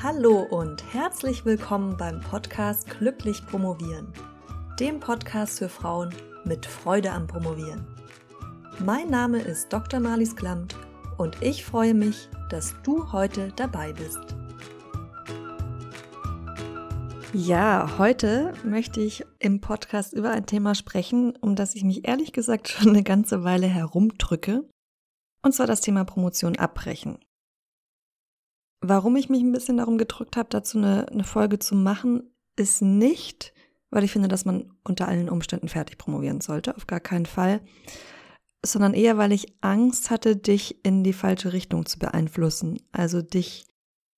Hallo und herzlich willkommen beim Podcast Glücklich Promovieren, dem Podcast für Frauen mit Freude am Promovieren. Mein Name ist Dr. Marlies Klamt und ich freue mich, dass du heute dabei bist. Ja, heute möchte ich im Podcast über ein Thema sprechen, um das ich mich ehrlich gesagt schon eine ganze Weile herumdrücke, und zwar das Thema Promotion abbrechen. Warum ich mich ein bisschen darum gedrückt habe, dazu eine, eine Folge zu machen, ist nicht, weil ich finde, dass man unter allen Umständen fertig promovieren sollte, auf gar keinen Fall, sondern eher, weil ich Angst hatte, dich in die falsche Richtung zu beeinflussen. Also dich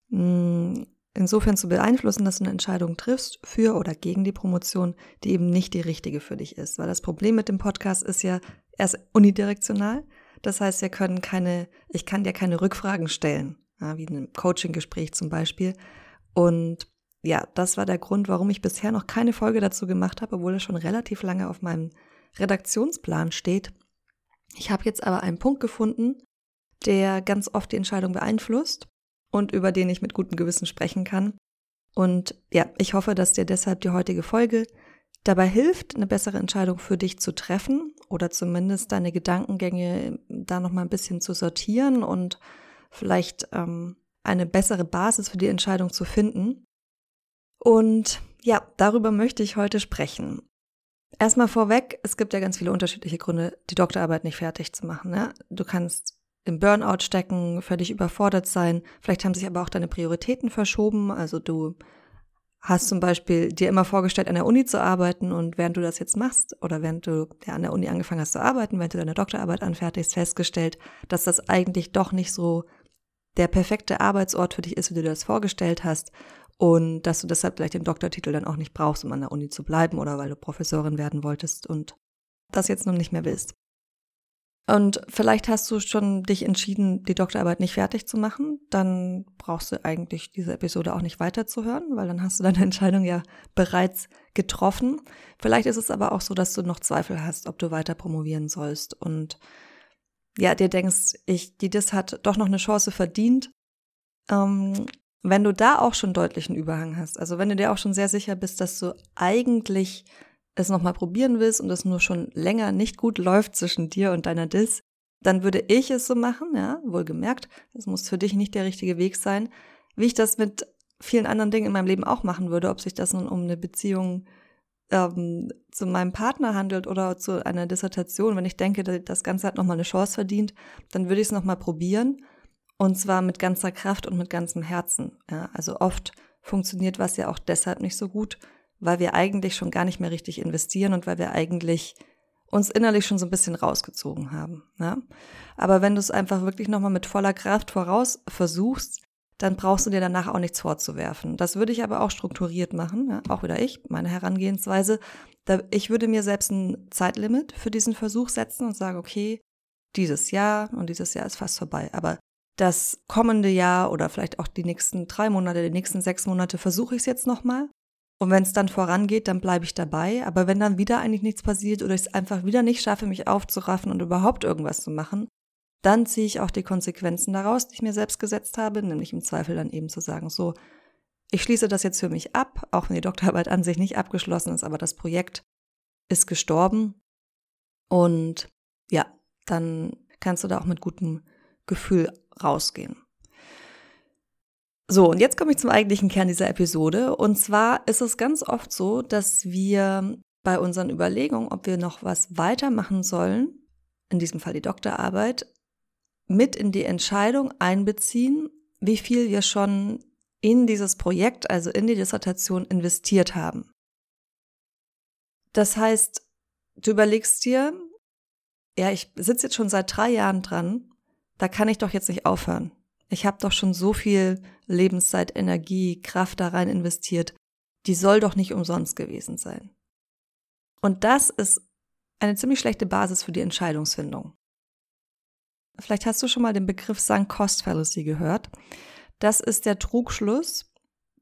mh, hm, insofern zu beeinflussen, dass du eine Entscheidung triffst für oder gegen die Promotion, die eben nicht die richtige für dich ist. Weil das Problem mit dem Podcast ist ja, er ist unidirektional. Das heißt, wir können keine, ich kann dir keine Rückfragen stellen ja, wie in einem Coaching-Gespräch zum Beispiel. Und ja, das war der Grund, warum ich bisher noch keine Folge dazu gemacht habe, obwohl es schon relativ lange auf meinem Redaktionsplan steht. Ich habe jetzt aber einen Punkt gefunden, der ganz oft die Entscheidung beeinflusst und über den ich mit gutem Gewissen sprechen kann. Und ja, ich hoffe, dass dir deshalb die heutige Folge dabei hilft, eine bessere Entscheidung für dich zu treffen oder zumindest deine Gedankengänge da noch mal ein bisschen zu sortieren und vielleicht ähm, eine bessere Basis für die Entscheidung zu finden. Und ja, darüber möchte ich heute sprechen. Erstmal vorweg, es gibt ja ganz viele unterschiedliche Gründe, die Doktorarbeit nicht fertig zu machen. Ja? Du kannst im Burnout stecken, völlig überfordert sein. Vielleicht haben sich aber auch deine Prioritäten verschoben. Also du hast zum Beispiel dir immer vorgestellt, an der Uni zu arbeiten und während du das jetzt machst oder während du ja, an der Uni angefangen hast zu arbeiten, während du deine Doktorarbeit anfertigst, festgestellt, dass das eigentlich doch nicht so der perfekte Arbeitsort für dich ist, wie du dir das vorgestellt hast und dass du deshalb vielleicht den Doktortitel dann auch nicht brauchst, um an der Uni zu bleiben oder weil du Professorin werden wolltest und das jetzt nun nicht mehr willst. Und vielleicht hast du schon dich entschieden, die Doktorarbeit nicht fertig zu machen, dann brauchst du eigentlich diese Episode auch nicht weiterzuhören, weil dann hast du deine Entscheidung ja bereits getroffen. Vielleicht ist es aber auch so, dass du noch Zweifel hast, ob du weiter promovieren sollst und ja, dir denkst, ich, die das hat doch noch eine Chance verdient, ähm, wenn du da auch schon deutlichen Überhang hast, also wenn du dir auch schon sehr sicher bist, dass du eigentlich es nochmal probieren willst und es nur schon länger nicht gut läuft zwischen dir und deiner Dis, dann würde ich es so machen, ja, wohlgemerkt, das muss für dich nicht der richtige Weg sein, wie ich das mit vielen anderen Dingen in meinem Leben auch machen würde, ob sich das nun um eine Beziehung ähm, zu meinem Partner handelt oder zu einer Dissertation, wenn ich denke, das Ganze hat nochmal eine Chance verdient, dann würde ich es nochmal probieren. Und zwar mit ganzer Kraft und mit ganzem Herzen. Ja, also oft funktioniert was ja auch deshalb nicht so gut, weil wir eigentlich schon gar nicht mehr richtig investieren und weil wir eigentlich uns innerlich schon so ein bisschen rausgezogen haben. Ja? Aber wenn du es einfach wirklich nochmal mit voller Kraft voraus versuchst, dann brauchst du dir danach auch nichts vorzuwerfen. Das würde ich aber auch strukturiert machen, ja, auch wieder ich, meine Herangehensweise. Da, ich würde mir selbst ein Zeitlimit für diesen Versuch setzen und sagen, okay, dieses Jahr und dieses Jahr ist fast vorbei, aber das kommende Jahr oder vielleicht auch die nächsten drei Monate, die nächsten sechs Monate versuche ich es jetzt nochmal. Und wenn es dann vorangeht, dann bleibe ich dabei. Aber wenn dann wieder eigentlich nichts passiert oder ich es einfach wieder nicht schaffe, mich aufzuraffen und überhaupt irgendwas zu machen, dann ziehe ich auch die Konsequenzen daraus, die ich mir selbst gesetzt habe, nämlich im Zweifel dann eben zu sagen, so, ich schließe das jetzt für mich ab, auch wenn die Doktorarbeit an sich nicht abgeschlossen ist, aber das Projekt ist gestorben. Und ja, dann kannst du da auch mit gutem Gefühl rausgehen. So, und jetzt komme ich zum eigentlichen Kern dieser Episode. Und zwar ist es ganz oft so, dass wir bei unseren Überlegungen, ob wir noch was weitermachen sollen, in diesem Fall die Doktorarbeit, mit in die Entscheidung einbeziehen, wie viel wir schon in dieses Projekt, also in die Dissertation investiert haben. Das heißt, du überlegst dir, ja, ich sitze jetzt schon seit drei Jahren dran, da kann ich doch jetzt nicht aufhören. Ich habe doch schon so viel Lebenszeit, Energie, Kraft da rein investiert. Die soll doch nicht umsonst gewesen sein. Und das ist eine ziemlich schlechte Basis für die Entscheidungsfindung. Vielleicht hast du schon mal den Begriff Sunk Cost Fallacy gehört. Das ist der Trugschluss,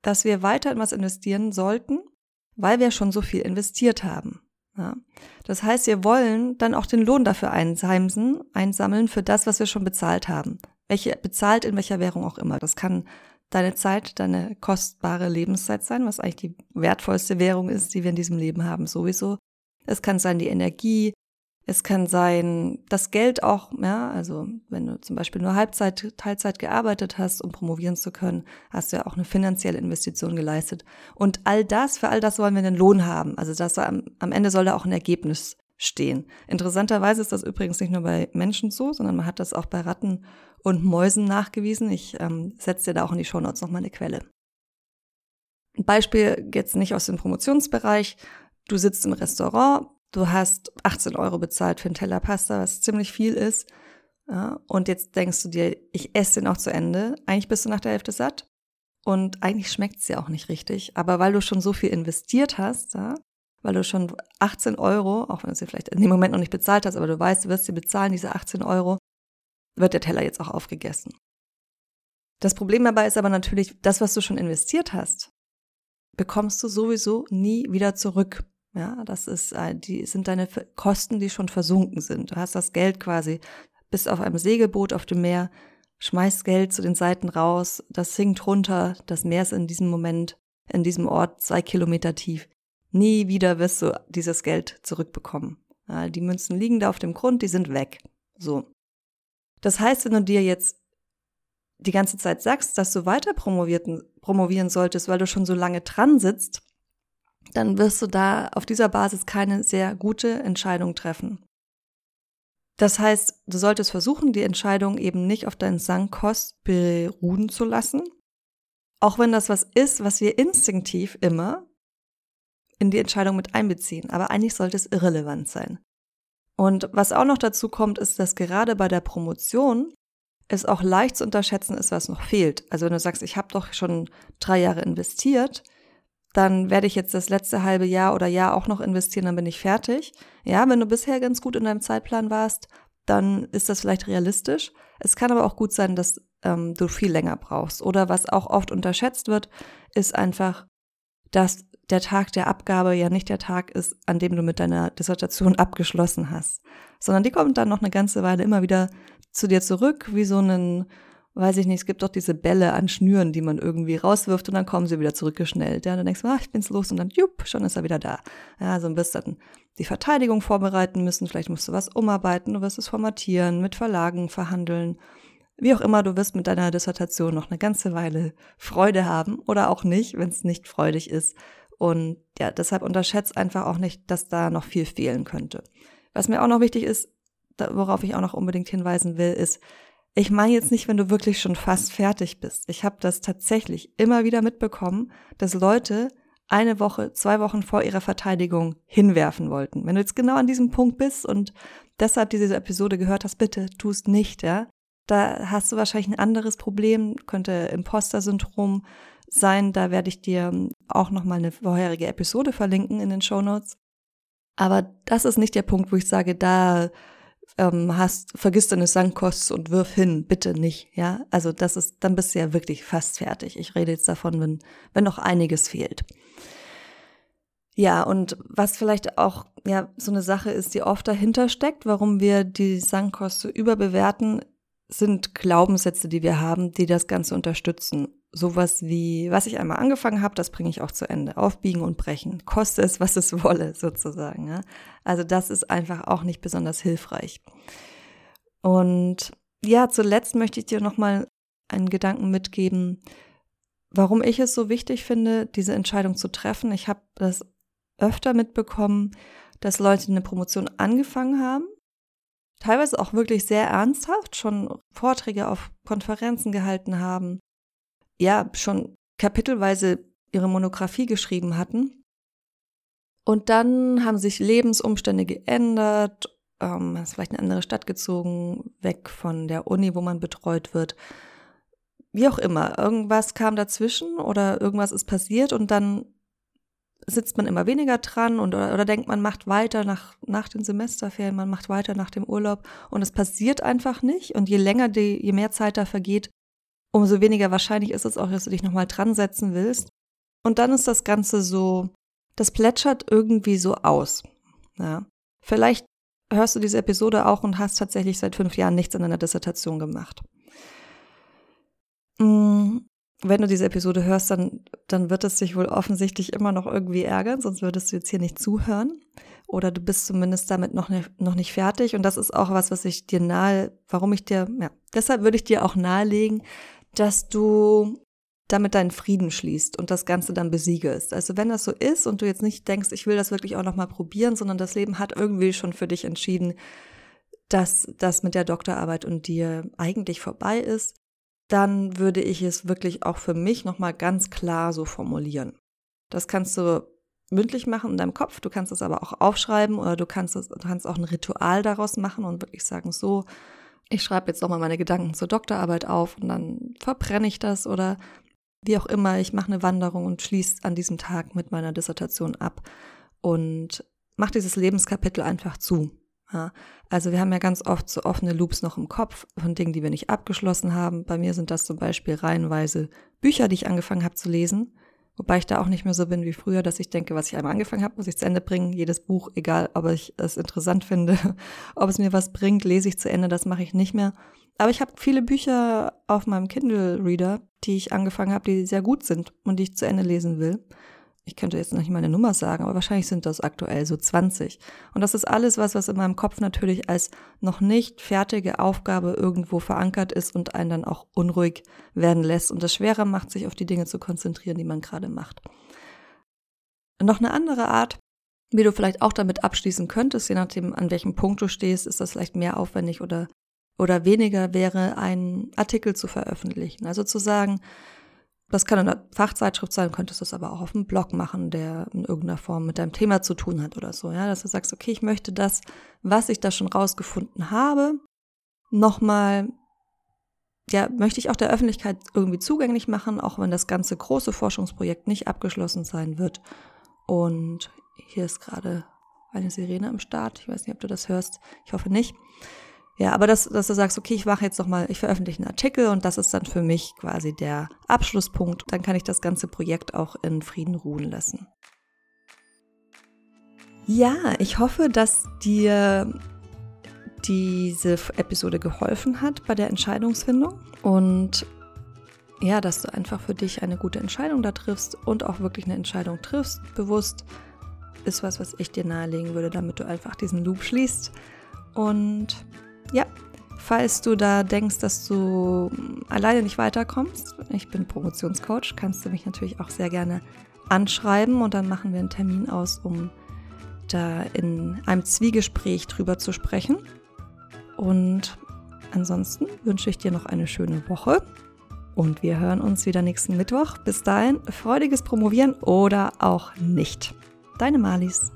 dass wir weiter in was investieren sollten, weil wir schon so viel investiert haben. Ja. Das heißt, wir wollen dann auch den Lohn dafür einsammeln, einsammeln für das, was wir schon bezahlt haben. Welche bezahlt in welcher Währung auch immer. Das kann deine Zeit, deine kostbare Lebenszeit sein, was eigentlich die wertvollste Währung ist, die wir in diesem Leben haben, sowieso. Es kann sein die Energie, es kann sein das Geld auch, ja, also wenn du zum Beispiel nur Halbzeit, Teilzeit gearbeitet hast, um promovieren zu können, hast du ja auch eine finanzielle Investition geleistet. Und all das, für all das wollen wir einen Lohn haben. Also das am, Ende soll da auch ein Ergebnis stehen. Interessanterweise ist das übrigens nicht nur bei Menschen so, sondern man hat das auch bei Ratten und Mäusen nachgewiesen. Ich ähm, setze dir da auch in die Shownotes nochmal eine Quelle. Beispiel jetzt nicht aus dem Promotionsbereich. Du sitzt im Restaurant, Du hast 18 Euro bezahlt für einen Teller Pasta, was ziemlich viel ist. Ja, und jetzt denkst du dir, ich esse den auch zu Ende. Eigentlich bist du nach der Hälfte satt. Und eigentlich schmeckt es ja auch nicht richtig. Aber weil du schon so viel investiert hast, ja, weil du schon 18 Euro, auch wenn du sie vielleicht in dem Moment noch nicht bezahlt hast, aber du weißt, du wirst sie bezahlen, diese 18 Euro, wird der Teller jetzt auch aufgegessen. Das Problem dabei ist aber natürlich, das, was du schon investiert hast, bekommst du sowieso nie wieder zurück. Ja, das ist, äh, die sind deine Kosten, die schon versunken sind. Du hast das Geld quasi, bist auf einem Segelboot auf dem Meer, schmeißt Geld zu den Seiten raus, das sinkt runter, das Meer ist in diesem Moment, in diesem Ort zwei Kilometer tief. Nie wieder wirst du dieses Geld zurückbekommen. Ja, die Münzen liegen da auf dem Grund, die sind weg. So. Das heißt, wenn du dir jetzt die ganze Zeit sagst, dass du weiter promovieren solltest, weil du schon so lange dran sitzt, dann wirst du da auf dieser Basis keine sehr gute Entscheidung treffen. Das heißt, du solltest versuchen, die Entscheidung eben nicht auf deinen Sankkost beruhen zu lassen, auch wenn das was ist, was wir instinktiv immer in die Entscheidung mit einbeziehen. Aber eigentlich sollte es irrelevant sein. Und was auch noch dazu kommt, ist, dass gerade bei der Promotion es auch leicht zu unterschätzen ist, was noch fehlt. Also wenn du sagst, ich habe doch schon drei Jahre investiert, dann werde ich jetzt das letzte halbe Jahr oder Jahr auch noch investieren, dann bin ich fertig. Ja, wenn du bisher ganz gut in deinem Zeitplan warst, dann ist das vielleicht realistisch. Es kann aber auch gut sein, dass ähm, du viel länger brauchst. Oder was auch oft unterschätzt wird, ist einfach, dass der Tag der Abgabe ja nicht der Tag ist, an dem du mit deiner Dissertation abgeschlossen hast, sondern die kommt dann noch eine ganze Weile immer wieder zu dir zurück, wie so ein weiß ich nicht, es gibt doch diese Bälle an Schnüren, die man irgendwie rauswirft und dann kommen sie wieder zurückgeschnellt. Ja, dann denkst du, ah, ich bin's los und dann, jupp, schon ist er wieder da. Ja, so ein bisschen die Verteidigung vorbereiten müssen, vielleicht musst du was umarbeiten, du wirst es formatieren, mit Verlagen verhandeln. Wie auch immer, du wirst mit deiner Dissertation noch eine ganze Weile Freude haben oder auch nicht, wenn es nicht freudig ist. Und ja, deshalb unterschätzt einfach auch nicht, dass da noch viel fehlen könnte. Was mir auch noch wichtig ist, worauf ich auch noch unbedingt hinweisen will, ist, ich meine jetzt nicht, wenn du wirklich schon fast fertig bist. Ich habe das tatsächlich immer wieder mitbekommen, dass Leute eine Woche, zwei Wochen vor ihrer Verteidigung hinwerfen wollten. Wenn du jetzt genau an diesem Punkt bist und deshalb diese Episode gehört hast, bitte tust nicht, ja. Da hast du wahrscheinlich ein anderes Problem, könnte Imposter-Syndrom sein. Da werde ich dir auch nochmal eine vorherige Episode verlinken in den Show Notes. Aber das ist nicht der Punkt, wo ich sage, da ähm, hast, vergiss deine Sankkosts und wirf hin, bitte nicht, ja. Also das ist, dann bist du ja wirklich fast fertig. Ich rede jetzt davon, wenn, wenn noch einiges fehlt. Ja, und was vielleicht auch ja so eine Sache ist, die oft dahinter steckt, warum wir die Sankkosten überbewerten, sind Glaubenssätze, die wir haben, die das Ganze unterstützen sowas wie, was ich einmal angefangen habe, das bringe ich auch zu Ende. Aufbiegen und brechen. Koste es, was es wolle, sozusagen. Ja? Also das ist einfach auch nicht besonders hilfreich. Und ja, zuletzt möchte ich dir nochmal einen Gedanken mitgeben, warum ich es so wichtig finde, diese Entscheidung zu treffen. Ich habe das öfter mitbekommen, dass Leute eine Promotion angefangen haben, teilweise auch wirklich sehr ernsthaft, schon Vorträge auf Konferenzen gehalten haben, ja schon kapitelweise ihre Monographie geschrieben hatten. Und dann haben sich Lebensumstände geändert, ähm, ist vielleicht eine andere Stadt gezogen, weg von der Uni, wo man betreut wird. Wie auch immer, irgendwas kam dazwischen oder irgendwas ist passiert und dann sitzt man immer weniger dran und oder, oder denkt, man macht weiter nach, nach den Semesterferien, man macht weiter nach dem Urlaub und es passiert einfach nicht. Und je länger die, je mehr Zeit da vergeht, umso weniger wahrscheinlich ist es auch, dass du dich nochmal dran setzen willst. Und dann ist das Ganze so, das plätschert irgendwie so aus. Ja. Vielleicht hörst du diese Episode auch und hast tatsächlich seit fünf Jahren nichts in deiner Dissertation gemacht. Mm, wenn du diese Episode hörst, dann, dann wird es dich wohl offensichtlich immer noch irgendwie ärgern, sonst würdest du jetzt hier nicht zuhören. Oder du bist zumindest damit noch nicht, noch nicht fertig. Und das ist auch was, was ich dir nahe, warum ich dir, ja, deshalb würde ich dir auch nahelegen, dass du damit deinen Frieden schließt und das Ganze dann besiegelst. Also wenn das so ist und du jetzt nicht denkst, ich will das wirklich auch nochmal probieren, sondern das Leben hat irgendwie schon für dich entschieden, dass das mit der Doktorarbeit und dir eigentlich vorbei ist, dann würde ich es wirklich auch für mich nochmal ganz klar so formulieren. Das kannst du mündlich machen in deinem Kopf, du kannst es aber auch aufschreiben oder du kannst, es, du kannst auch ein Ritual daraus machen und wirklich sagen, so, ich schreibe jetzt nochmal meine Gedanken zur Doktorarbeit auf und dann verbrenne ich das oder wie auch immer, ich mache eine Wanderung und schließe an diesem Tag mit meiner Dissertation ab und mache dieses Lebenskapitel einfach zu. Ja, also wir haben ja ganz oft so offene Loops noch im Kopf von Dingen, die wir nicht abgeschlossen haben. Bei mir sind das zum Beispiel reihenweise Bücher, die ich angefangen habe zu lesen. Wobei ich da auch nicht mehr so bin wie früher, dass ich denke, was ich einmal angefangen habe, muss ich zu Ende bringen. Jedes Buch, egal ob ich es interessant finde, ob es mir was bringt, lese ich zu Ende, das mache ich nicht mehr. Aber ich habe viele Bücher auf meinem Kindle Reader, die ich angefangen habe, die sehr gut sind und die ich zu Ende lesen will ich könnte jetzt noch nicht mal eine Nummer sagen, aber wahrscheinlich sind das aktuell so 20. Und das ist alles was, was in meinem Kopf natürlich als noch nicht fertige Aufgabe irgendwo verankert ist und einen dann auch unruhig werden lässt und es schwerer macht, sich auf die Dinge zu konzentrieren, die man gerade macht. Noch eine andere Art, wie du vielleicht auch damit abschließen könntest, je nachdem, an welchem Punkt du stehst, ist das vielleicht mehr aufwendig oder, oder weniger, wäre einen Artikel zu veröffentlichen. Also zu sagen, das kann eine Fachzeitschrift sein, könntest du es aber auch auf einem Blog machen, der in irgendeiner Form mit deinem Thema zu tun hat oder so, ja, dass du sagst, okay, ich möchte das, was ich da schon rausgefunden habe, nochmal, ja, möchte ich auch der Öffentlichkeit irgendwie zugänglich machen, auch wenn das ganze große Forschungsprojekt nicht abgeschlossen sein wird. Und hier ist gerade eine Sirene am Start. Ich weiß nicht, ob du das hörst. Ich hoffe nicht. Ja, aber dass, dass du sagst, okay, ich mache jetzt nochmal, ich veröffentliche einen Artikel und das ist dann für mich quasi der Abschlusspunkt. Dann kann ich das ganze Projekt auch in Frieden ruhen lassen. Ja, ich hoffe, dass dir diese Episode geholfen hat bei der Entscheidungsfindung und ja, dass du einfach für dich eine gute Entscheidung da triffst und auch wirklich eine Entscheidung triffst, bewusst, ist was, was ich dir nahelegen würde, damit du einfach diesen Loop schließt und ja, falls du da denkst, dass du alleine nicht weiterkommst, ich bin Promotionscoach, kannst du mich natürlich auch sehr gerne anschreiben und dann machen wir einen Termin aus, um da in einem Zwiegespräch drüber zu sprechen. Und ansonsten wünsche ich dir noch eine schöne Woche und wir hören uns wieder nächsten Mittwoch. Bis dahin, freudiges Promovieren oder auch nicht. Deine Malis.